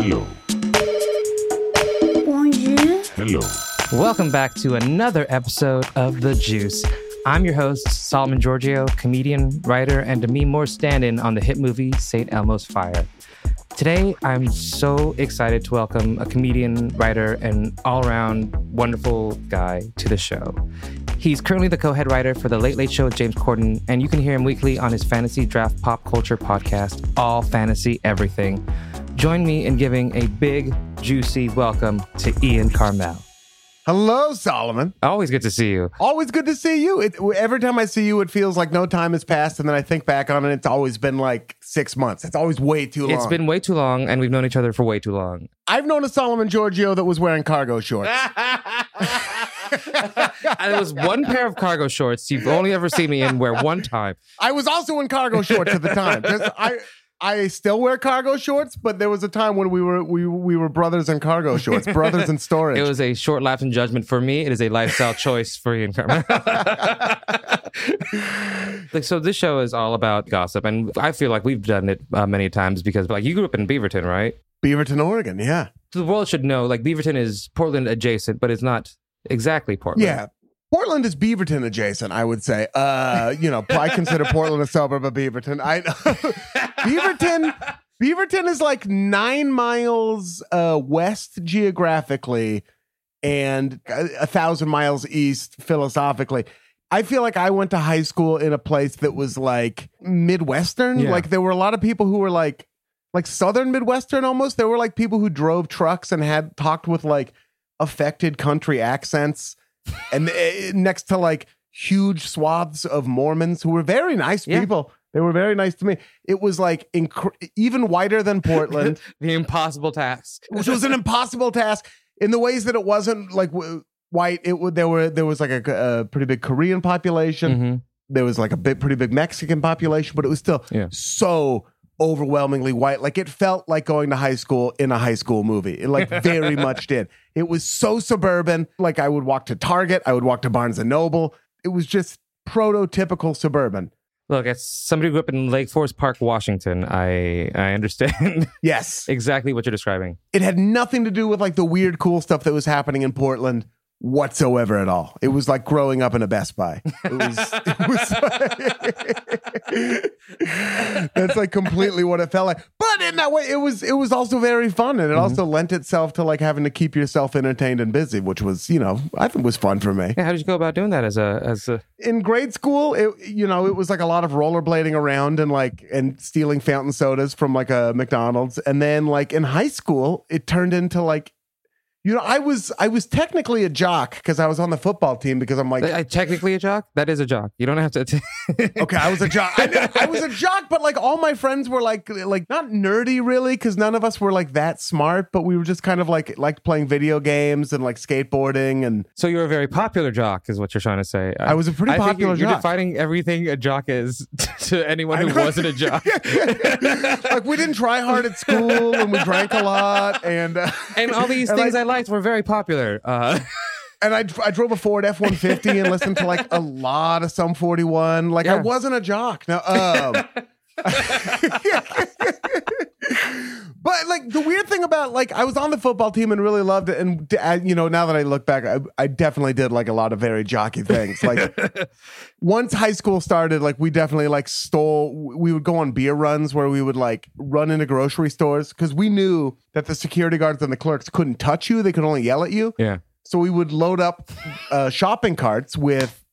Hello. Bonjour. Hello. Welcome back to another episode of The Juice. I'm your host, Solomon Giorgio, comedian, writer, and Demi Moore stand in on the hit movie St. Elmo's Fire. Today, I'm so excited to welcome a comedian, writer, and all around wonderful guy to the show. He's currently the co head writer for The Late Late Show with James Corden, and you can hear him weekly on his Fantasy Draft Pop Culture podcast, All Fantasy Everything. Join me in giving a big, juicy welcome to Ian Karmel. Hello, Solomon. Always good to see you. Always good to see you. It, every time I see you, it feels like no time has passed, and then I think back on it. It's always been like six months. It's always way too long. It's been way too long, and we've known each other for way too long. I've known a Solomon Giorgio that was wearing cargo shorts. And it was one pair of cargo shorts you've only ever seen me in wear one time. I was also in cargo shorts at the time. 'Cause I I still wear cargo shorts, but there was a time when we were we we were brothers in cargo shorts, brothers in storage. It was a short lapse in judgment for me. It is a lifestyle choice for you and Karmel. like so, this show is all about gossip, and I feel like we've done it uh, many times because, like, you grew up in Beaverton, right? Beaverton, Oregon. Yeah, So the world should know, like, Beaverton is Portland adjacent, but it's not exactly Portland. yeah. Portland is Beaverton adjacent, I would say. Uh, you know, I consider Portland a suburb of Beaverton. I Beaverton Beaverton is like nine miles uh, west geographically and a, a thousand miles east philosophically. I feel like I went to high school in a place that was like Midwestern. Yeah. Like there were a lot of people who were like like Southern Midwestern almost. There were like people who drove trucks and had talked with like affected country accents and uh, next to like huge swaths of Mormons who were very nice Yeah. people. They were very nice to me. It was like inc- even whiter than Portland, the impossible task. which was an impossible task in the ways that it wasn't like w- white. It would there were there was like a, a pretty big Korean population. Mhm. There was like a big, pretty big Mexican population, but it was still Yeah. so overwhelmingly white. Like it felt like going to high school in a high school movie. It like very much did. It was so suburban. Like I would walk to Target, I would walk to Barnes and Noble. It was just prototypical suburban. Look, as somebody who grew up in Lake Forest Park, Washington, I I understand Yes. exactly what you're describing. It had nothing to do with like the weird cool stuff that was happening in Portland whatsoever at all. It was like growing up in a Best Buy. It was, it was That's like completely what it felt like. But in that way it was it was also very fun and it mm-hmm. also lent itself to like having to keep yourself entertained and busy, which was, you know, I think was fun for me. Yeah, how did you go about doing that as a as a in grade school, it you know, it was like a lot of rollerblading around and like and stealing fountain sodas from like a McDonald's. And then like in high school, it turned into like you know, I was I was technically a jock because I was on the football team because I'm like I, technically a jock? That is a jock. You don't have to. okay, I was a jock. I, I was a jock, but like all my friends were like like not nerdy really because none of us were like that smart, but we were just kind of like liked playing video games and like skateboarding and so you're a very popular jock, is what you're trying to say. I was a pretty I think popular you're, you're defining everything a jock is to anyone who wasn't a jock. like we didn't try hard at school and we drank a lot and uh, And all these And things I- I liked were very popular. Uh, and I, I drove a Ford F one fifty and listened to like a lot of Sum forty one. Like I wasn't a jock. No, um, but like the weird thing about like I was on the football team and really loved it. And uh, you know now that I look back, I, I definitely did like a lot of very jockey things. Like once high school started, like we definitely like stole. We would go on beer runs where we would like run into grocery stores because we knew that the security guards and the clerks couldn't touch you; they could only yell at you. yeah. So we would load up uh, shopping carts with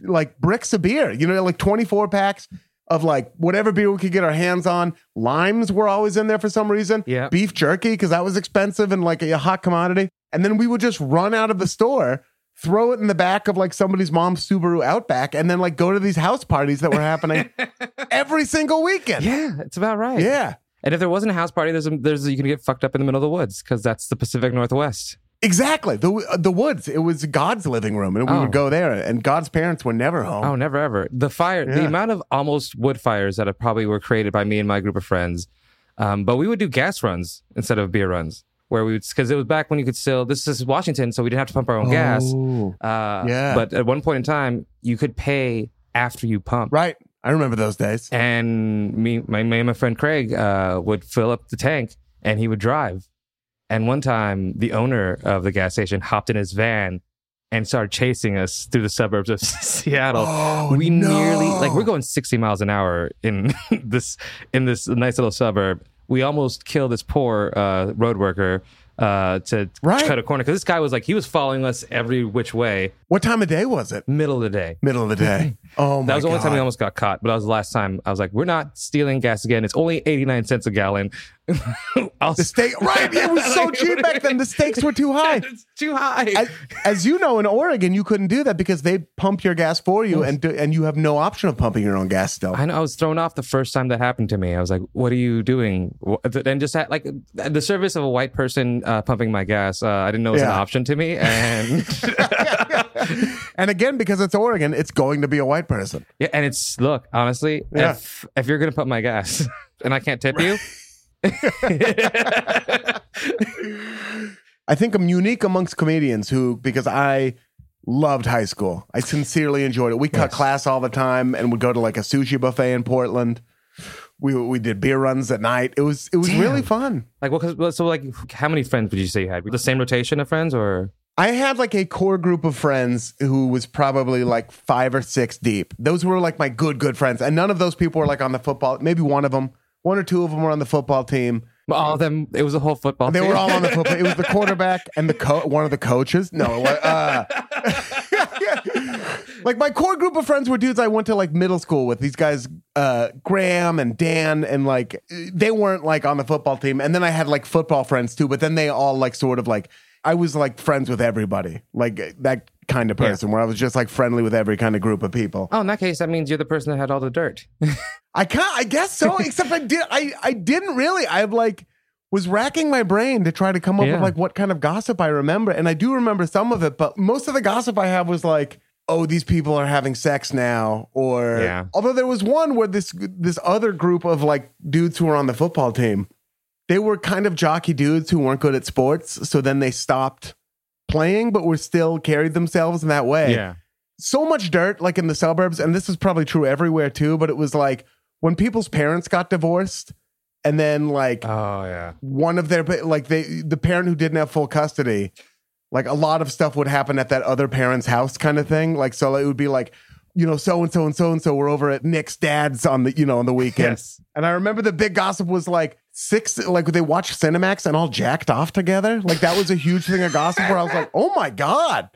like bricks of beer, you know, like 24 packs of like whatever beer we could get our hands on. Limes were always in there for some reason. Yeah. Beef jerky, because that was expensive and like a hot commodity. And then we would just run out of the store, throw it in the back of like somebody's mom's Subaru Outback, and then like go to these house parties that were happening every single weekend. Yeah, it's about right. Yeah. And if there wasn't a house party, there's a, there's a, you can get fucked up in the middle of the woods because that's the Pacific Northwest. Exactly. The the woods. It was God's living room, and we Oh. would go there. And God's parents were never home. Oh, never ever. The fire, the Yeah. amount of almost wood fires that have probably were created by me and my group of friends. Um, but we would do gas runs instead of beer runs, where we would because it was back when you could still. This is Washington, so we didn't have to pump our own gas. Oh. Uh, Yeah. But at one point in time, you could pay after you pump. Right. I remember those days. And me, my, me and my friend Craig uh, would fill up the tank and he would drive. And one time, the owner of the gas station hopped in his van and started chasing us through the suburbs of Seattle. Oh, we no. nearly like we're going 60 miles an hour in this in this nice little suburb. We almost killed this poor uh, road worker uh, to Right. cut a corner because this guy was like he was following us every which way, What time of day was it? middle of the day. Middle of the day. Oh my That was the only time we almost got caught, but that was the last time I was like, "We're not stealing gas again. It's only eighty nine cents a gallon." I'll The steak, right? It was so cheap back then. The stakes were too high. It's too high. As, as you know, in Oregon, you couldn't do that because they pump your gas for you, and and you have no option of pumping your own gas still. I know I was thrown off the first time that happened to me. I was like, "What are you doing?" And just had, like the service of a white person uh, pumping my gas. Uh, I didn't know it was an option to me, and and again, because it's Oregon, it's going to be a white person. yeah, and it's look honestly, Yeah. if if you're gonna pump my gas and I can't tip you, I think I'm unique amongst comedians who, because I loved high school. I sincerely enjoyed it. We cut Yes. class all the time and would go to like a sushi buffet in Portland. We we did beer runs at night. It was it was Damn. really fun. like, what? Well, so like, how many friends would you say you had? The same rotation of friends, or I had like a core group of friends who was probably like five or six deep. Those were like my good, good friends. And none of those people were like on the football. Maybe one of them, one or two of them were on the football team. All of them? It was a whole football. Team. They team? were all on the football. It was the quarterback and the co- one of the coaches. No, uh, like my core group of friends were dudes I went to like middle school with. These guys, uh, Graham and Dan, and like they weren't like on the football team. And then I had like football friends too. But then they all like sort of like I was like friends with everybody, like that kind of Yeah. person where I was just like friendly with every kind of group of people. Oh, in that case, that means you're the person that had all the dirt. I can't. I guess so. Except I did. I I didn't really. I've like was racking my brain to try to come up Yeah. with like what kind of gossip I remember, and I do remember some of it. But most of the gossip I have was like, oh, these people are having sex now, or Yeah. although there was one where this this other group of like dudes who were on the football team, they were kind of jockey dudes who weren't good at sports, so then they stopped playing, but were still carried themselves in that way yeah. so much dirt like in the suburbs and this is probably true everywhere too but it was like when people's parents got divorced and then like Oh, yeah. one of their like they the parent who didn't have full custody like a lot of stuff would happen at that other parent's house kind of thing like so it would be like you know so and so and so and so were over at Nick's dad's on the you know on the weekend Yes. and I remember the big gossip was like six, like they watched Cinemax and all jacked off together. Like that was a huge thing of gossip where I was like, oh my God.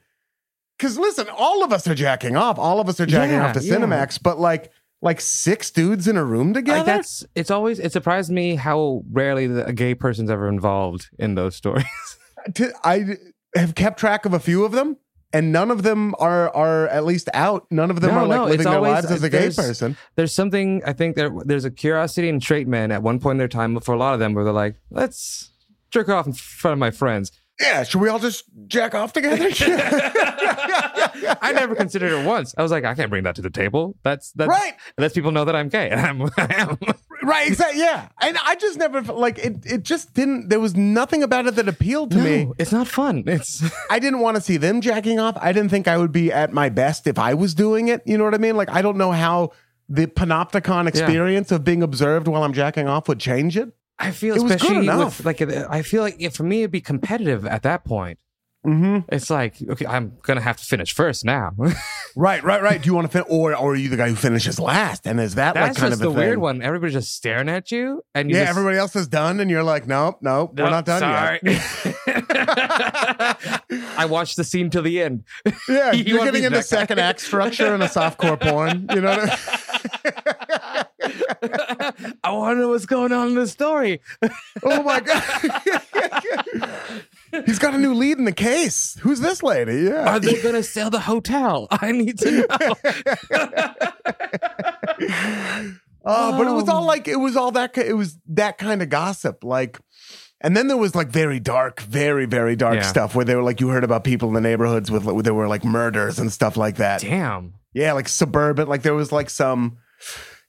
Cause listen, all of us are jacking off. All of us are jacking Yeah, off to yeah. Cinemax, but like, like six dudes in a room together. Like that's it's always it surprised me how rarely the, a gay person's ever involved in those stories. I have kept track of a few of them, and none of them are are at least out. None of them No, are like no, living their always- lives as a gay person. there's something I think there there's a curiosity in straight men at one point in their time for a lot of them where they're like, let's jerk off in front of my friends. Yeah, should we all just jack off together? I never considered it once. I was like, I can't bring that to the table. That's that's Right. Lets people know that I'm gay, and I'm, I am. Right, exactly. Yeah, and I just never like it. It just didn't. There was nothing about it that appealed to me. No, it's not fun. It's I didn't want to see them jacking off. I didn't think I would be at my best if I was doing it. You know what I mean? Like I don't know how the panopticon experience of being observed while I'm jacking off would change it. I feel It was good especially enough. with like I feel like for me it'd be competitive at that point. Mm-hmm. It's like okay, I'm gonna have to finish first now. Right, right, right. Do you want to finish, or or are you the guy who finishes last? And is that That's like kind just of a the weird one. Everybody's just staring at you, and you Yeah, just, everybody else is done, and you're like, nope, nope, we're "No, not done sorry. yet. I watched the scene till the end. Yeah, You you're getting into second act structure in a softcore porn. You know what I I want to know what's going on in the story. Oh my god. He's got a new lead in the case. Who's this lady? Yeah. Are they gonna sell the hotel? I need to know. Oh, but it was all like it was all that it was that kind of gossip like and then there was like very dark, very very dark Yeah. stuff where they were like you heard about people in the neighborhoods with there were like murders and stuff like that. Damn. Yeah, like suburban like there was like some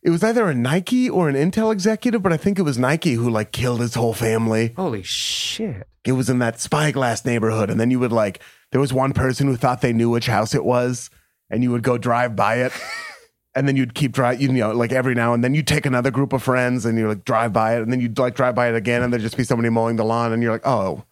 it was either a Nike or an Intel executive, but I think it was Nike who like killed his whole family. Holy shit. it was in that spyglass neighborhood and then you would like there was one person who thought they knew which house it was and you would go drive by it and then you'd keep drive, you know, like every now and then you'd take another group of friends and you like drive by it, and then you'd like drive by it again, and there'd just be somebody mowing the lawn, and you're like, oh,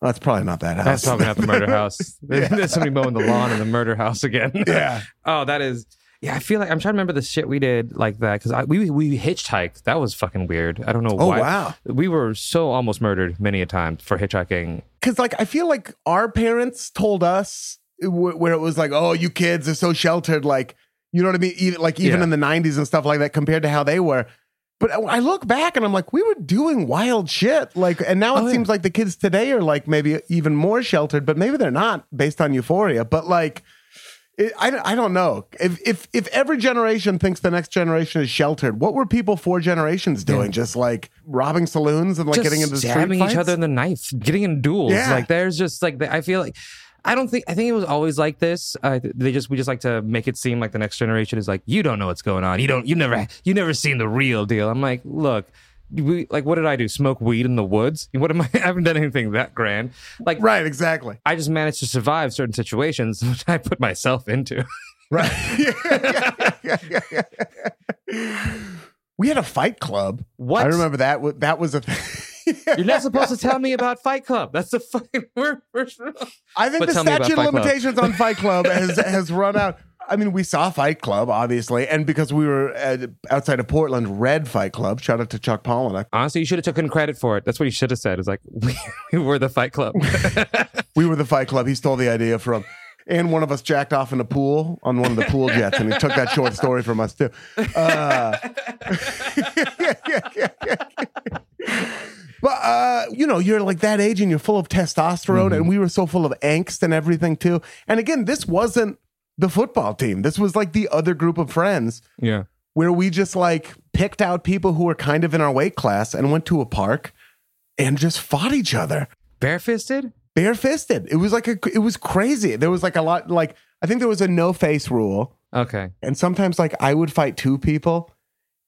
that's probably not that house. That's probably not the murder house. There's somebody mowing the lawn in the murder house again. yeah. oh, that is. Yeah, I feel like I'm trying to remember the shit we did like that because we we hitchhiked. That was fucking weird. I don't know Oh why. wow. We were so almost murdered many a time for hitchhiking. because like I feel like our parents told us wh- where it was like, oh, you kids are so sheltered, like you know what I mean, even, like even Yeah. in the '90s and stuff like that, compared to how they were. But I look back and I'm like, we were doing wild shit, like, and now it Oh, yeah. seems like the kids today are like maybe even more sheltered, but maybe they're not based on Euphoria. But like, it, I I don't know if if if every generation thinks the next generation is sheltered, what were people four generations doing? Just like robbing saloons and like just getting into street stabbing each other in the knife, getting in duels. Yeah. Like there's just like I feel like I don't think I think it was always like this. Uh, they just we just like to make it seem like the next generation is like you don't know what's going on. You don't you never you never seen the real deal. I'm like look. We like what did I do? Smoke weed in the woods? What am I? I haven't done anything that grand. Like Right, exactly. I just managed to survive certain situations which I put myself into. Right. we had a fight club. What? I remember that. That was a thing. You're not supposed to tell me about Fight Club. That's the fucking word. I think But the tell me about statute of limitations on Fight Club has, has run out. I mean, we saw Fight Club, obviously, and because we were at, outside of Portland, Read Fight Club. Shout out to Chuck Palahniuk. Honestly, you should have taken credit for it. That's what you should have said. It's like we, we were the Fight Club. We were the Fight Club. He stole the idea from, and one of us jacked off in a pool on one of the pool jets, and he took that short story from us too. Uh, but uh, you know, you're like that age, and you're full of testosterone, and we were so full of angst and everything too. And again, this wasn't the football team. This was like the other group of friends yeah. where we just like picked out people who were kind of in our weight class and went to a park and just fought each other Barefisted? barefisted. It was like a, it was crazy. There was like a lot, like I think there was a no face rule, Okay. and sometimes like I would fight two people,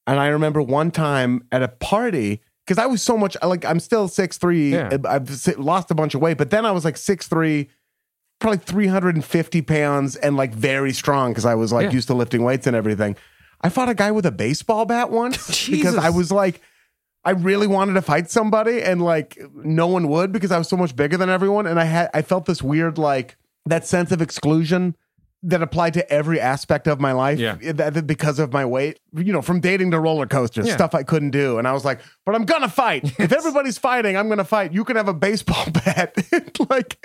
and I remember one time at a party because I was so much like I'm still six three. Yeah. I've lost a bunch of weight, but then I was like six three. Probably 350 pounds and like very strong because I was like Yeah. used to lifting weights and everything. I fought a guy with a baseball bat once because I was like, I really wanted to fight somebody and like no one would because I was so much bigger than everyone. And I had, I felt this weird, like that sense of exclusion that applied to every aspect of my life Yeah. because of my weight, you know, from dating to roller coasters, Yeah. stuff I couldn't do. And I was like, but I'm going to fight. If everybody's fighting, I'm going to fight. You can have a baseball bat. like,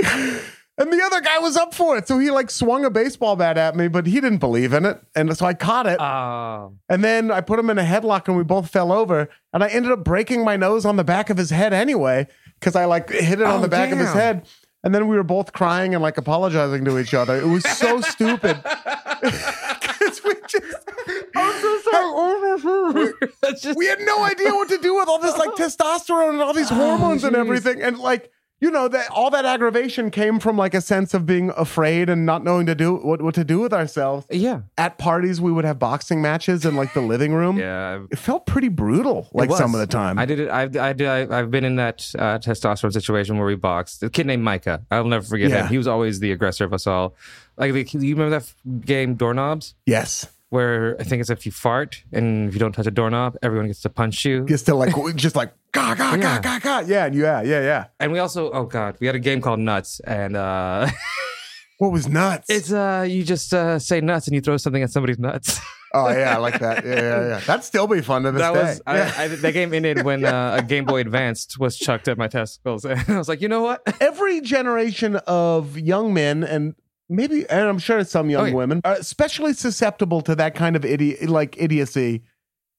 and the other guy was up for it. So he like swung a baseball bat at me, but he didn't believe in it. And so I caught it. Oh. And then I put him in a headlock and we both fell over. And I ended up breaking my nose on the back of his head anyway, because I like hit it on Oh, the back of his head. And then we were both crying and like apologizing to each other. It was so stupid. 'Cause we just, I'm so sorry. Oh, That's We had no idea what to do with all this like testosterone and all these hormones and Oh, jeez. everything. And like, you know, that all that aggravation came from like a sense of being afraid and not knowing to do what, what to do with ourselves. yeah. At parties, we would have boxing matches in like the living room Yeah. it felt pretty brutal like some of the time I did it. I've, I did, I, I've been in that uh, testosterone situation where we boxed. A kid named Micah. I'll never forget Yeah. him. He was always the aggressor of us all. Like, the, you remember that game Doorknobs? yes Where I think it's if you fart and if you don't touch a doorknob, everyone gets to punch you. just to like just like ga ga ga Yeah. ga ga yeah yeah yeah yeah And we also, oh god, we had a game called Nuts, and uh, what was nuts it's uh, you just uh, say nuts and you throw something at somebody's nuts. oh yeah i like that yeah yeah yeah that'd still be fun to this that day was Yeah. I, I, that game ended when uh, a Game Boy Advanced was chucked at my testicles, and I was like, you know what? every generation of young men and maybe and i'm sure some young Oh, yeah. women are especially susceptible to that kind of idi- like idiocy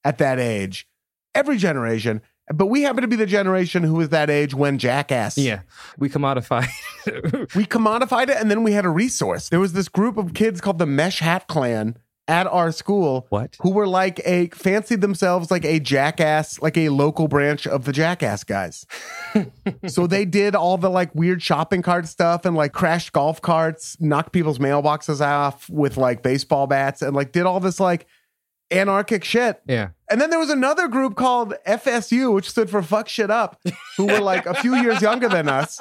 at that age every generation but we happen to be the generation who was that age when jackass Yeah, we commodified we commodified it and then we had a resource. There was this group of kids called the Mesh Hat Clan at our school What? who were like a fancied themselves like a jackass, like a local branch of the jackass guys. so they did all the like weird shopping cart stuff and like crashed golf carts, knocked people's mailboxes off with like baseball bats and like did all this like anarchic shit. yeah, And then there was another group called FSU, which stood for fuck shit up, who were like a few years younger than us.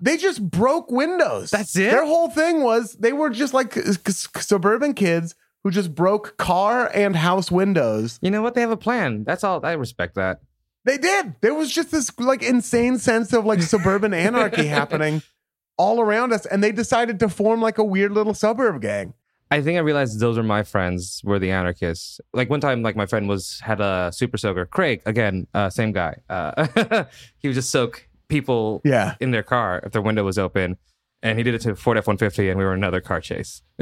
They just broke windows. That's it? Their whole thing was they were just like s- s- suburban kids who just broke car and house windows. You know what? They have a plan. That's all. I respect that. They did. There was just this like insane sense of like suburban anarchy happening all around us, and they decided to form like a weird little suburb gang. I think I realized those are my friends were the anarchists. Like one time, like my friend was had a super soaker. Craig, again, uh, same guy. Uh, he would just soak people Yeah. in their car if their window was open. And he did it to Ford F one fifty, and we were in another car chase.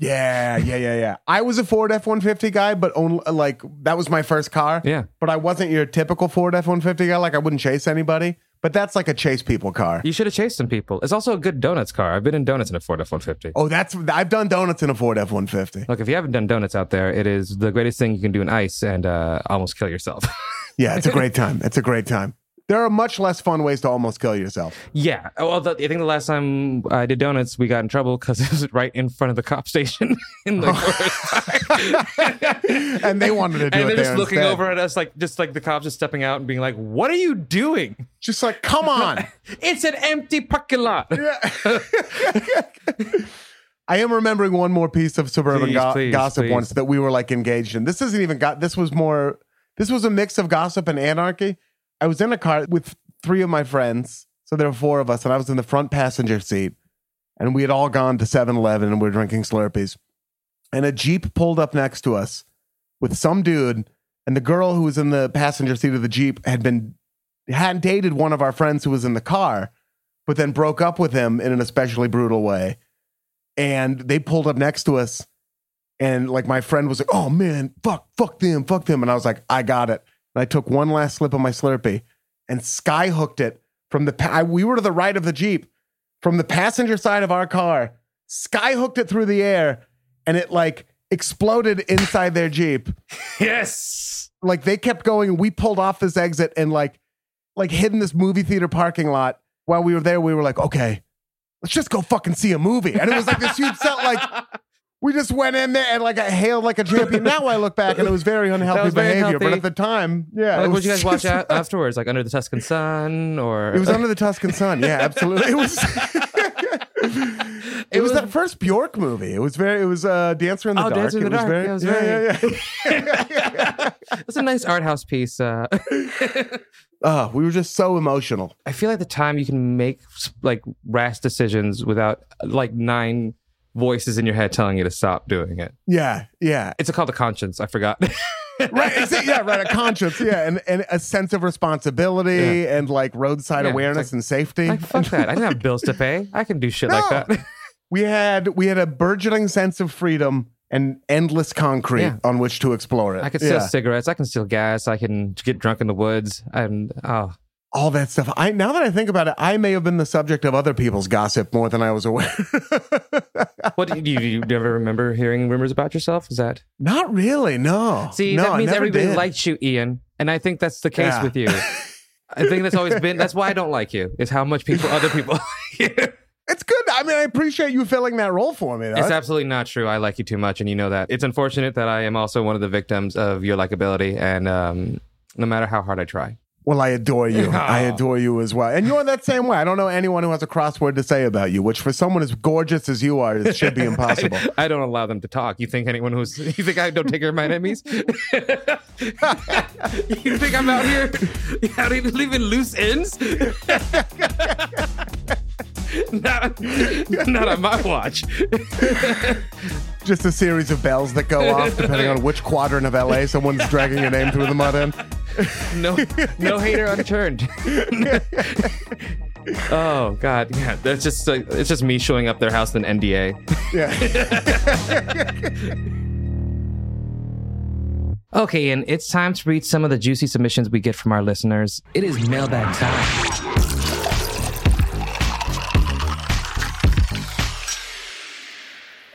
Yeah, yeah, yeah, yeah. I was a Ford F one fifty guy, but only like that was my first car. Yeah, But I wasn't your typical Ford F one fifty guy. Like I wouldn't chase anybody. But that's like a chase people car. you should have chased some people. It's also a good donuts car. I've been in donuts in a Ford F one fifty. Oh, that's I've done donuts in a Ford F one fifty. Look, if you haven't done donuts out there, it is the greatest thing you can do in ice and uh, almost kill yourself. Yeah, it's a great time. It's a great time. There are much less fun ways to almost kill yourself. yeah. Oh, well, the, I think the last time I did donuts, we got in trouble because it was right in front of the cop station in the forest. and they wanted to do and it they're just looking instead. over at us like just like the cops just stepping out and being like, "What are you doing? Just like, come on. It's an empty parking lot." I am remembering one more piece of suburban Please, go- please, gossip please. once that we were like engaged in. This isn't even got. This was more. This was a mix of gossip and anarchy. I was in a car with three of my friends, so there were four of us, and I was in the front passenger seat, and we had all gone to 7-Eleven and we were drinking Slurpees, and a jeep pulled up next to us with some dude, and the girl who was in the passenger seat of the jeep had been had dated one of our friends who was in the car, but then broke up with him in an especially brutal way. And they pulled up next to us and like my friend was like oh man fuck fuck them fuck them. And i was like i got it and i took one last slip of my slurpee and sky hooked it from the pa- I, we were to the right of the jeep from the passenger side of our car sky hooked it through the air and it like exploded inside their jeep. Yes. like they kept going we pulled off this exit and like like hid in this movie theater parking lot. While we were there we were like okay let's just go fucking see a movie. And it was like this huge set like we just went in there and like I hailed like a champion. Now I look back and it was very unhealthy was very behavior, but unhealthy. at the time, yeah. Like, it what was did you guys watch just- a- afterwards? Like Under the Tuscan Sun, or It was under the Tuscan Sun. Yeah, absolutely. It was. it, was, was- that first Bjork movie. It was very. It was uh, Dancer in the Oh, Dark. Dancer in the it was Dark. very. Yeah, it was yeah, yeah, yeah. It's a nice art house piece. Uh, Oh, we were just so emotional. I feel like the time you can make like rash decisions without like nine voices in your head telling you to stop doing it. Yeah, yeah. It's called the conscience. I forgot. right yeah right a conscience yeah and, and a sense of responsibility and like roadside Yeah, awareness like- and safety like fuck that. I didn't have bills to pay. I can do shit like that. we had we had a burgeoning sense of freedom and endless concrete Yeah. on which to explore it I can steal Yeah. cigarettes. I can steal gas. I can get drunk in the woods. And oh, all that stuff i now that i think about it i may have been the subject of other people's gossip more than i was aware what do you, do you, never remember hearing rumors about yourself? Is that not really no see? no, that means everybody did. likes you, Ian, and I think that's the case Yeah. with you. I think that's always been. That's why I don't like you. Is how much people, other people. like you. it's good i mean i appreciate you filling that role for me though. It's absolutely not true. I like you too much, and you know that. It's unfortunate that I am also one of the victims of your likability, and um, no matter how hard I try. Well i adore you i adore you as well and you're in that same way i don't know anyone who has a crossword to say about you which for someone as gorgeous as you are it should be impossible I, I don't allow them to talk. You think anyone who's you think I don't take care of my enemies? you think I'm out here out here leaving loose ends? not, not on my watch. just a series of bells that go off depending on which quadrant of LA someone's dragging your name through the mud in. No, no hater unturned. oh God, yeah. That's just like, it's just me showing up their house in NDA. Yeah. Okay, and it's time to read some of the juicy submissions we get from our listeners. It is mailbag time.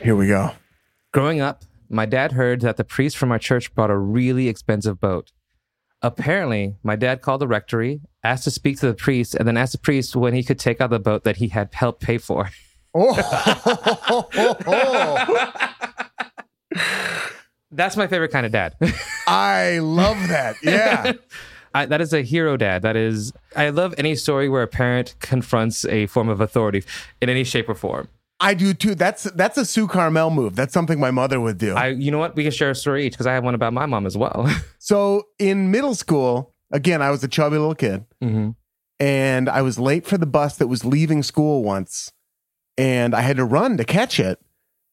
Here we go. Growing up, my dad heard that the priest from our church bought a really expensive boat. Apparently, my dad called the rectory, asked to speak to the priest, and then asked the priest when he could take out the boat that he had helped pay for. Oh, That's my favorite kind of dad. I love that. Yeah. I, that is a hero dad. That is, I love any story where a parent confronts a form of authority in any shape or form. I do too. That's that's a Sue Karmel move. That's something my mother would do. I, you know what? We can share a story each because I have one about my mom as well. so in middle school, again, I was a chubby little kid, mm-hmm. and I was late for the bus that was leaving school once, and I had to run to catch it.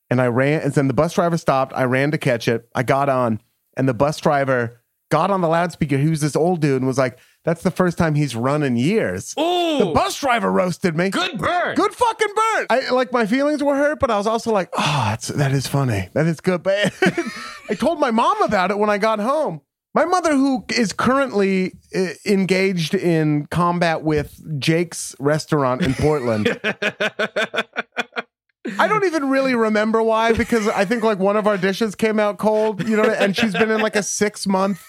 And I ran, and then the bus driver stopped. I ran to catch it. I got on, and the bus driver got on the loudspeaker. He was this old dude and was like, "That's the first time he's run in years." Ooh, The bus driver roasted me. good burn. Good fucking burn. I like my feelings were hurt, but I was also like, oh, that's that is funny. That is good. But I told my mom about it when I got home. My mother, who is currently uh, engaged in combat with Jake's restaurant in Portland. I don't even really remember why because I think like one of our dishes came out cold, you know, and she's been in like a six month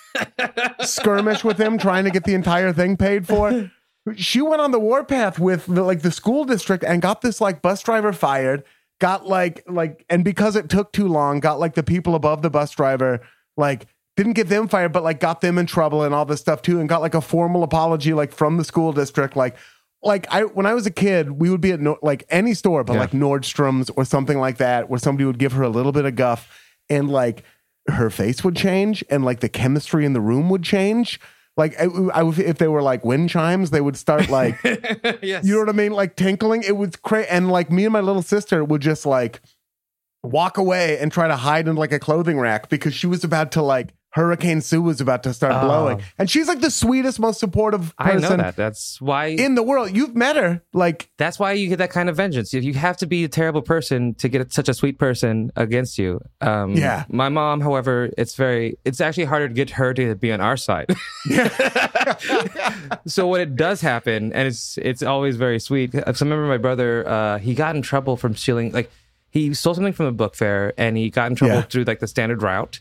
skirmish with him trying to get the entire thing paid for. She went on the warpath with the, like the school district and got this like bus driver fired. Got like like and because it took too long, got like the people above the bus driver like didn't get them fired, but like got them in trouble and all this stuff too, and got like a formal apology like from the school district, like like I when I was a kid, we would be at no, like any store, but Yeah. like Nordstrom's or something like that, where somebody would give her a little bit of guff, and like her face would change, and like the chemistry in the room would change. Like I, I would- if they were like wind chimes, they would start like yes. you know what I mean, like tinkling. It was crazy, and like me and my little sister would just like walk away and try to hide in like a clothing rack because she was about to like Hurricane Sue was about to start Oh. blowing, and she's like the sweetest, most supportive I know person that. That's why. in the world. You've met her, like that's why you get that kind of vengeance. You you have to be a terrible person to get such a sweet person against you. Um, Yeah. My mom, however, it's very. It's actually harder to get her to be on our side. so when it does happen, and it's it's always very sweet. I remember my brother. Uh, he got in trouble from stealing. Like he stole something from a book fair, and he got in trouble Yeah. through like the standard route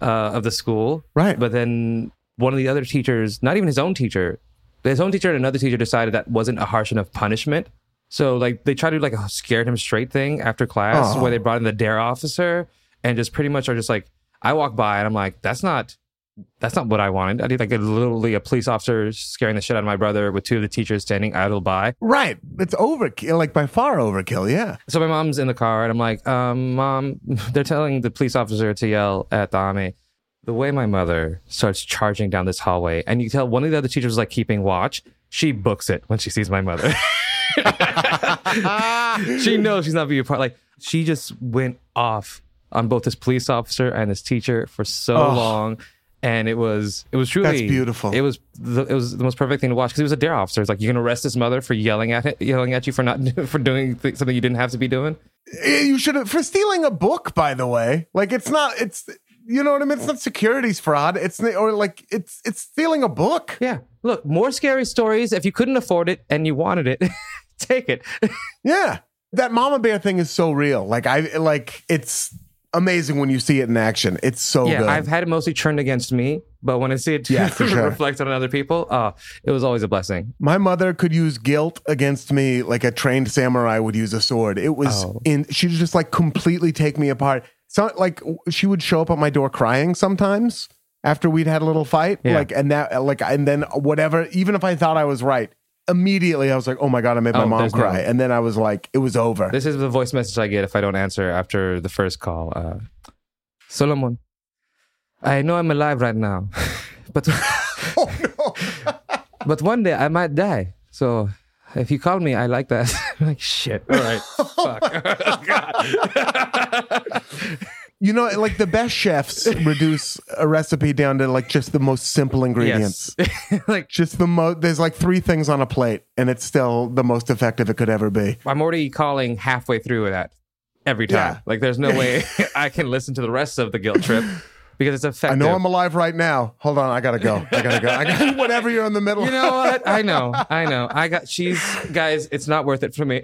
uh, of the school. Right. But then one of the other teachers, not even his own teacher, his own teacher and another teacher decided that wasn't a harsh enough punishment. So like they tried to do like a scared him straight thing after class Oh. where they brought in the DARE officer and just pretty much are just like I walk by and I'm like that's not that's not what I wanted. I did like a, literally a police officer scaring the shit out of my brother with two of the teachers standing idle by. right. It's overkill, like by far overkill. Yeah. So my mom's in the car and I'm like, um, mom, they're telling the police officer to yell at the army. The way my mother starts charging down this hallway, and you tell one of the other teachers like keeping watch. She books it when she sees my mother. she knows she's not being a part. Like she just went off on both this police officer and this teacher for so Oh. long, and it was it was truly That's beautiful. It was the, it was the most perfect thing to watch because he was a DARE officer. It's like you're gonna arrest his mother for yelling at it, yelling at you for not for doing th- something you didn't have to be doing. Eh, You should have for stealing a book. By the way, like it's not. It's you know what I mean. It's not securities fraud. It's or like it's it's stealing a book. Yeah, look, more scary stories. If you couldn't afford it and you wanted it, take it. Yeah. That mama bear thing is so real. Like I like it's amazing when you see it in action. It's so yeah, good. I've had it mostly turned against me, but when I see it Yeah, sure. reflected on other people, oh, it was always a blessing. My mother could use guilt against me like a trained samurai would use a sword. It was Oh. in she would just like completely take me apart. So like she would show up at my door crying sometimes after we'd had a little fight. Yeah. Like and that like and then whatever, even if I thought I was right, immediately I was like, Oh my god, I made my Oh, mom there's no- cry. And then I was like, it was over. This is the voice message I get if I don't answer after the first call. Uh, Solomon, I know I'm alive right now, but oh no. but one day I might die. So if you call me, I like that. I'm like shit. All right. Fuck. God. You know, like the best chefs reduce a recipe down to like just the most simple ingredients. yes. like Just the most, there's like three things on a plate, and it's still the most effective it could ever be. I'm already calling halfway through with that every time. Yeah. Like there's no way I can listen to the rest of the guilt trip because it's effective. I know I'm alive right now. Hold on, I gotta go. I gotta go. I got whatever you're in the middle. you know what? I know. I know. I got she's guys, it's not worth it for me.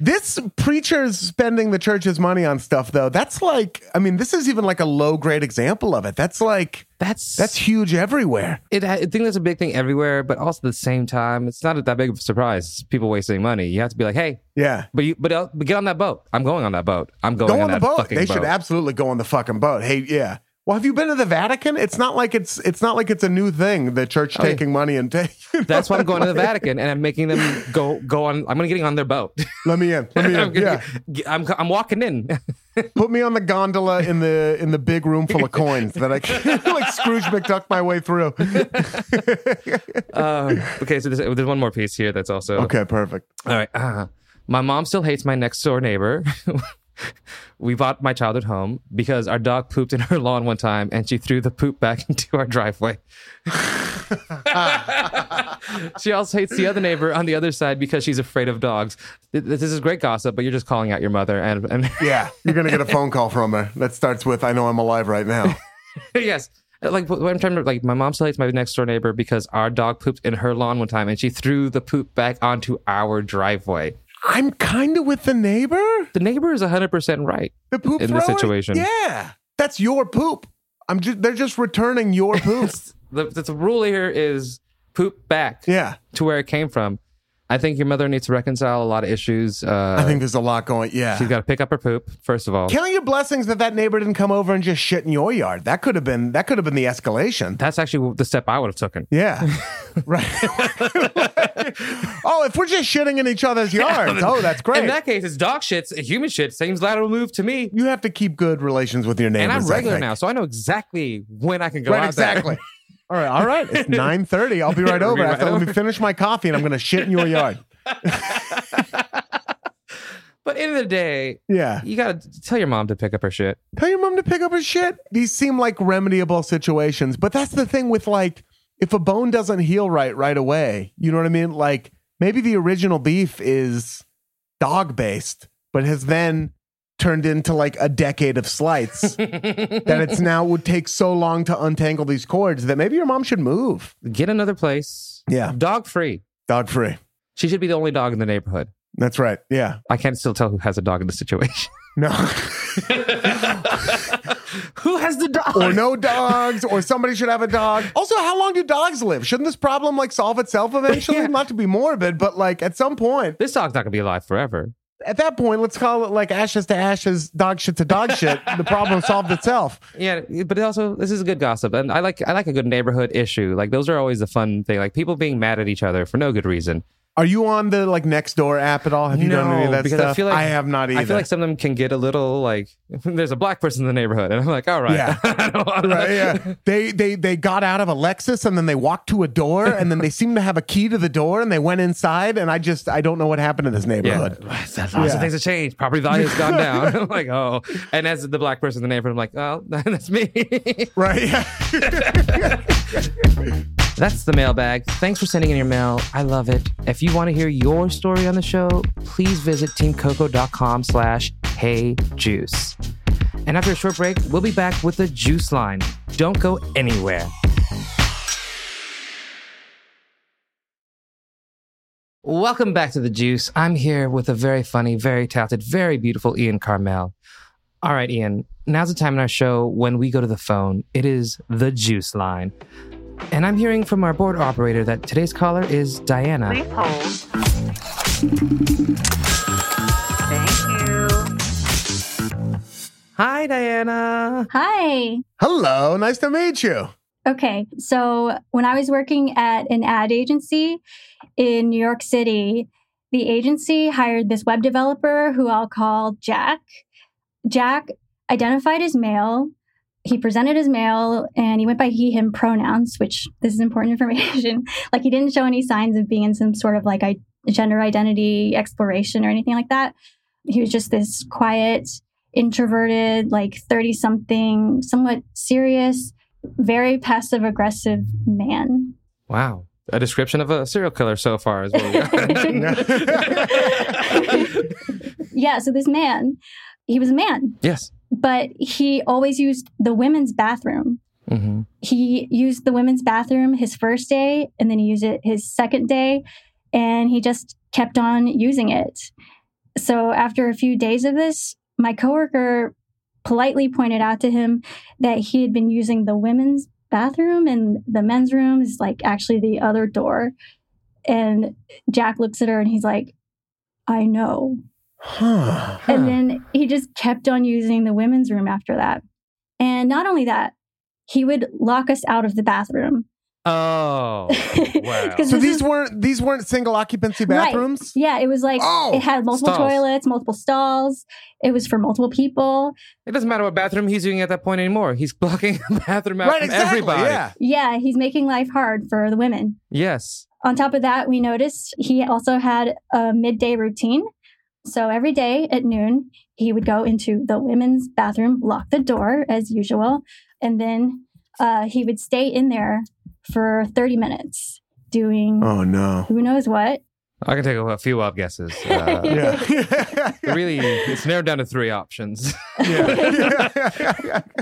This preacher's spending the church's money on stuff, though. That's like, I mean, this is even like a low grade example of it. That's like, That's that's huge everywhere. it, I think that's a big thing everywhere, but also at the same time, it's not that big of a surprise. People wasting money. You have to be like, hey, Yeah. but you, but, uh, but get on that boat. I'm going on that boat. I'm going Go on, on the that boat. They boat. should absolutely go on the fucking boat. Hey, yeah. Well, have you been to the Vatican? It's not like it's it's not like it's a new thing. The church Oh, taking money and take. That's why I'm going to the Vatican and I'm making them go go on. I'm going to getting on their boat. Let me in. Let me I'm, in. gonna- Yeah, I'm I'm walking in. put me on the gondola in the in the big room full of coins that I can like Scrooge McDuck my way through. Uh, okay, so there's, there's one more piece here that's also okay, perfect. All right. Uh, my mom still hates my next door neighbor. We bought my childhood home because our dog pooped in her lawn one time and she threw the poop back into our driveway. she also hates the other neighbor on the other side because she's afraid of dogs. This is great gossip, but you're just calling out your mother. And, and Yeah, you're gonna get a phone call from her that starts with "I know I'm alive right now." yes. Like what I'm trying to like, my mom still hates my next door neighbor because our dog pooped in her lawn one time and she threw the poop back onto our driveway. I'm kind of with the neighbor. The neighbor is 100% right. The poop In this situation. Yeah, that's your poop. I'm just they're just returning your poop. the, the rule here is poop back yeah, to where it came from. I think your mother needs to reconcile a lot of issues. Uh, I think there's a lot going. Yeah, she's got to pick up her poop first of all. Count your blessings that that neighbor didn't come over and just shit in your yard. That could have been that could have been the escalation. That's actually the step I would have taken. Yeah, right. oh, if we're just shitting in each other's yards, oh, that's great. In that case, it's dog shits, human shit. Seems lateral move to me. you have to keep good relations with your neighbors. And I'm regular now, so I know exactly when I can go Right, out there. exactly. All right, all right. It's nine thirty. I'll be right Be over. right after, Let me finish my coffee, and I'm going to shit in your yard. But end of the day, Yeah. you got to tell your mom to pick up her shit. Tell your mom to pick up her shit. These seem like remediable situations, but that's the thing with like if a bone doesn't heal right right away, you know what I mean? Like maybe the original beef is dog based, but has then turned into like a decade of slights that it's now would take so long to untangle these cords that maybe your mom should move. Get another place. Yeah. Dog free. Dog free. She should be the only dog in the neighborhood. That's right. Yeah. I can't still tell who has a dog in the situation. No. who has the dog? or no dogs, or somebody should have a dog. Also, how long do dogs live? Shouldn't this problem like solve itself eventually? Yeah. Not to be morbid, but like at some point, This dog's not gonna be alive forever. At that point, let's call it like ashes to ashes, dog shit to dog shit. The problem solved itself. Yeah, but also this is a good gossip, and I like I like a good neighborhood issue. Like those are always the fun thing. Like people being mad at each other for no good reason. Are you on the like next door app at all? Have you done any of that because stuff? I feel like I have not either. I feel like some of them can get a little like there's a black person in the neighborhood, and I'm like, all right, Yeah. Right, yeah. They they they got out of a Lexus and then they walked to a door and then they seemed to have a key to the door and they went inside and I just I don't know what happened in this neighborhood. Yeah, lots of Yeah. things have changed. Property value has gone down. I'm like, oh, and as the black person in the neighborhood, I'm like, oh, that's me. Right? Yeah. That's the mailbag. Thanks for sending in your mail. I love it. If you want to hear your story on the show, please visit teamcoco.com slash hey juice. And after a short break, we'll be back with the juice line. Don't go anywhere. Welcome back to the juice. I'm here with a very funny, very talented, very beautiful Ian Karmel. All right, Ian, now's the time in our show when we go to the phone. It is the juice line. And I'm hearing from our board operator that today's caller is Diana. Please hold. Thank you. Hi, Diana. Hi. Hello, nice to meet you. Okay. So when I was working at an ad agency in New York City, the agency hired this web developer who I'll call Jack. Jack identified as male. He presented as male and he went by he, him pronouns, which this is important information. like he didn't show any signs of being in some sort of like I- gender identity exploration or anything like that. He was just this quiet, introverted, like 30 something, somewhat serious, very passive aggressive man. Wow. A description of a serial killer so far is what we got. yeah, so this man, he was a man, yes. But he always used the women's bathroom. hmm He used the women's bathroom his first day, and then he used it his second day, and he just kept on using it. So after a few days of this, my coworker politely pointed out to him that he had been using the women's bathroom and the men's room is like actually the other door. And Jack looks at her and he's like, I know. Huh. And then he just kept on using the women's room after that. And not only that, he would lock us out of the bathroom. Oh, wow. 'Cause So these is- weren't these weren't single occupancy Right. bathrooms. Yeah, it was like Oh, it had multiple stalls. toilets, multiple stalls. It was for multiple people. It doesn't matter what bathroom he's using at that point anymore. He's blocking a bathroom out Right, from exactly. everybody. Yeah. Yeah, he's making life hard for the women. Yes. On top of that, we noticed he also had a midday routine. So every day at noon, he would go into the women's bathroom, lock the door as usual, and then uh, he would stay in there for 30 minutes doing Oh no. who knows what. I can take a, a few wild guesses. Uh, Yeah. Really, it's narrowed down to three options. yeah.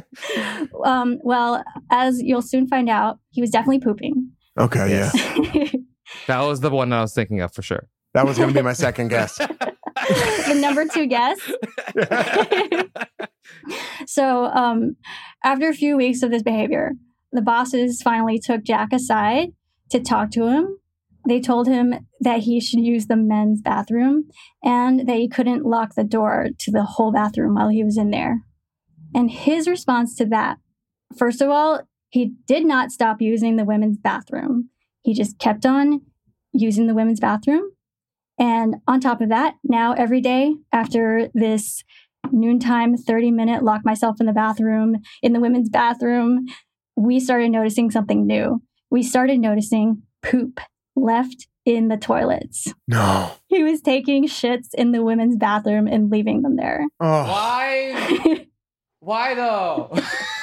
Um, well, as you'll soon find out, he was definitely pooping. okay. Yes. Yeah. that was the one I was thinking of for sure. That was going to be my second guess. the number two guess. so, um, after a few weeks of this behavior, the bosses finally took Jack aside to talk to him. They told him that he should use the men's bathroom and that he couldn't lock the door to the whole bathroom while he was in there. And his response to that, first of all, he did not stop using the women's bathroom. He just kept on using the women's bathroom. And on top of that, now every day after this noontime 30 minute lock myself in the bathroom, in the women's bathroom, we started noticing something new. We started noticing poop left in the toilets. No. He was taking shits in the women's bathroom and leaving them there. Oh. Why? Why though?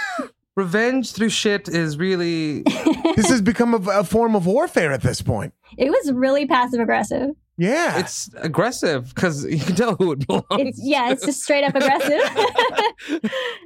Revenge through shit is really. This has become a, a form of warfare at this point. it was really passive aggressive. Yeah. It's aggressive because you can tell who it belongs. It's yeah, it's just straight up aggressive.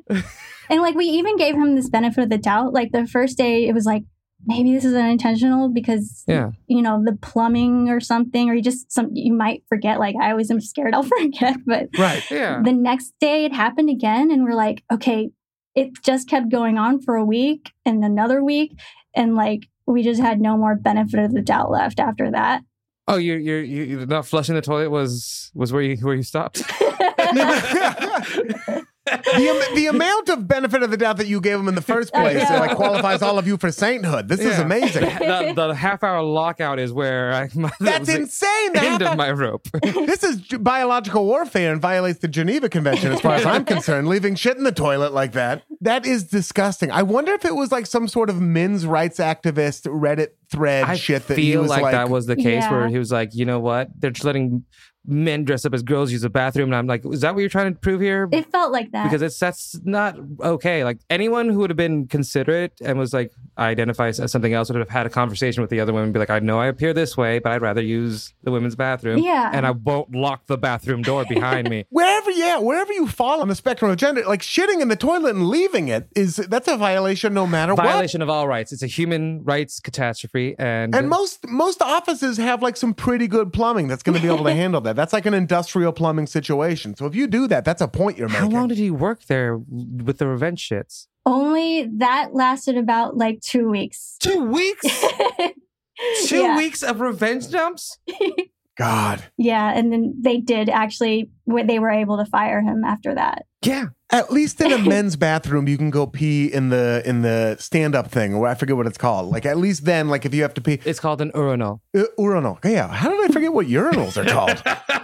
and like we even gave him this benefit of the doubt. Like the first day, it was like maybe this is unintentional because Yeah. you know the plumbing or something, or you just some you might forget. Like I always am scared I'll forget, but right. Yeah. the next day it happened again, and we're like, okay, it just kept going on for a week and another week, and like we just had no more benefit of the doubt left after that. Oh, you're you're you're not flushing the toilet was was where you where you stopped. the, the amount of benefit of the doubt that you gave him in the first place know. like qualifies all of you for sainthood. This is amazing. the, the half hour lockout is where I my, that That's was the insane. The end of my rope. this is biological warfare and violates the Geneva Convention, as far as I'm concerned. Leaving shit in the toilet like that. That is disgusting. I wonder if it was like some sort of men's rights activist Reddit thread I shit that he feel was like, like, that was the case where he was like, you know what? They're just letting men dress up as girls use a bathroom, and I'm like, is that what you're trying to prove here? it felt like that. because it's that's not okay. Like anyone who would have been considerate and was like identifies as something else would have had a conversation with the other women, be like, I know I appear this way, but I'd rather use the women's bathroom. Yeah. and I won't lock the bathroom door behind me. Wherever, yeah, wherever you fall on the spectrum of gender, like shitting in the toilet and leaving it is that's a violation no matter what. Violation of all rights. It's a human rights catastrophe, and And most most offices have like some pretty good plumbing that's going to be able to handle that. That's like an industrial plumbing situation. So if you do that, that's a point you're how making. How long did he work there with the revenge shits? Only that lasted about like two weeks. Two weeks. Two yeah. weeks of revenge dumps. God. Yeah, and then they did actually. They were able to fire him after that. Yeah. At least in a men's bathroom, you can go pee in the in the stand up thing, or I forget what it's called. Like at least then, like if you have to pee, It's called an urinal. uh, urinal. Yeah. How did I forget what urinals are called?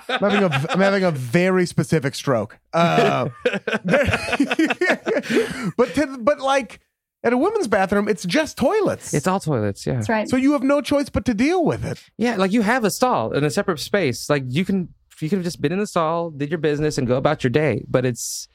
I'm having a I'm having a very specific stroke. Uh, but to, but like at a women's bathroom, it's just toilets. It's all toilets. Yeah. That's right. so you have no choice but to deal with it. Yeah, like you have a stall in a separate space. Like you can you could have just been in the stall, did your business, and go about your day. But it's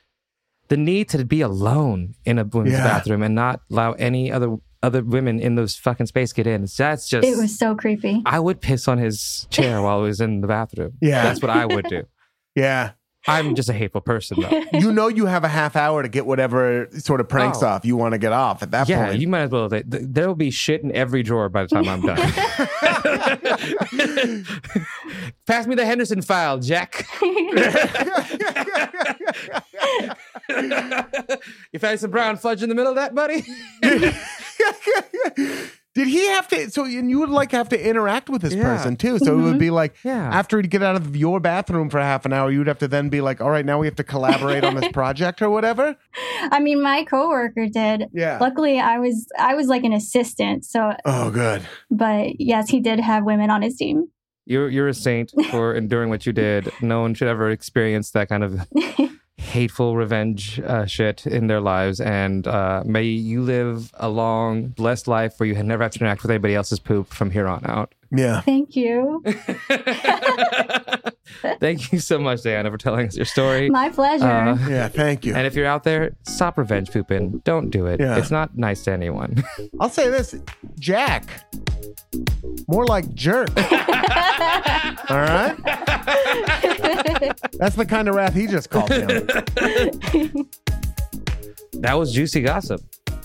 the need to be alone in a women's Yeah. bathroom and not allow any other other women in those fucking space get in. That's just it was so creepy. I would piss on his chair while he was in the bathroom. Yeah. That's what I would do. Yeah. I'm just a hateful person though. you know you have a half hour to get whatever sort of pranks Oh. off you want to get off at that point. yeah, point. you might as well. th- th- There will be shit in every drawer by the time I'm done. Pass me the Henderson file, Jack. you found some brown fudge in the middle of that, buddy? Did he have to? So, and you would like have to interact with this Yeah. person too. So it would mm-hmm. be like Yeah. after he'd get out of your bathroom for half an hour, you'd have to then be like, all right, now we have to collaborate on this project or whatever. I mean, my coworker did. Yeah. Luckily, I was I was like an assistant. So, Oh, good. but yes, he did have women on his team. You're you're a saint for enduring what you did. No one should ever experience that kind of hateful revenge uh, shit in their lives. And uh, may you live a long, blessed life where you never have to interact with anybody else's poop from here on out. Yeah. Thank you. Thank you so much, Diana, for telling us your story. My pleasure. Uh, Yeah. Thank you. and if you're out there, stop revenge pooping. Don't do it. Yeah. It's not nice to anyone. I'll say this Jack, more like jerk. All right. That's the kind of wrath he just called him. that was juicy gossip.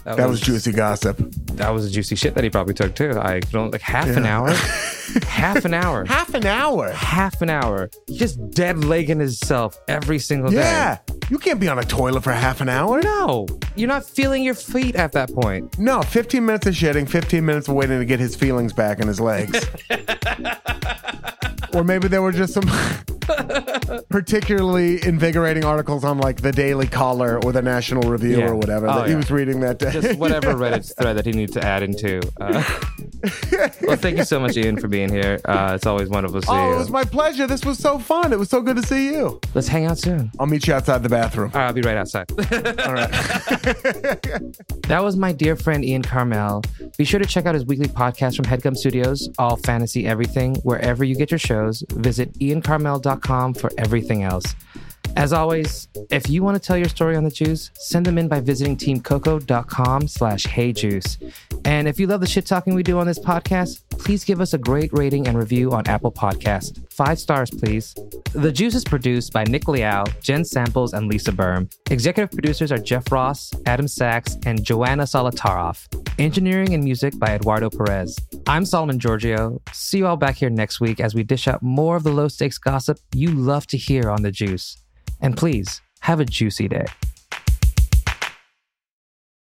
That was juicy gossip. That was a juicy shit that he probably took too. I don't like half an Yeah. hour. half an hour. Half an hour. half an hour, just dead legging himself every single day. Yeah. You can't be on a toilet for half an hour. No, you're not feeling your feet at that point. No, 15 minutes of shitting, 15 minutes of waiting to get his feelings back in his legs. or maybe there were just some particularly invigorating articles on like the Daily Caller or the National Review Yeah. or whatever Oh, that he yeah. was reading that day. Just whatever Reddit thread that he needs to add into. Uh, well, thank you so much, Ian, for being here. Uh, it's always wonderful to see you. oh, you. it was my pleasure. This was so fun. It was so good to see you. Let's hang out soon. I'll meet you outside the bathroom. All right, I'll be right outside. All right. That was my dear friend Ian Karmel. Be sure to check out his weekly podcast from Headgum Studios, All Fantasy Everything, wherever you get your shows. Visit iankarmel.com for everything else. As always, if you want to tell your story on the juice, send them in by visiting teamcoco.com slash heyjuice. And if you love the shit talking we do on this podcast, please give us a great rating and review on Apple Podcast. Five stars, please. The Juice is produced by Nick Liao, Jen Samples, and Lisa Berm. Executive producers are Jeff Ross, Adam Sachs, and Joanna Solotaroff. Engineering and music by Eduardo Perez. I'm Solomon Georgio. See you all back here next week as we dish out more of the low stakes gossip you love to hear on The Juice. And please, have a juicy day.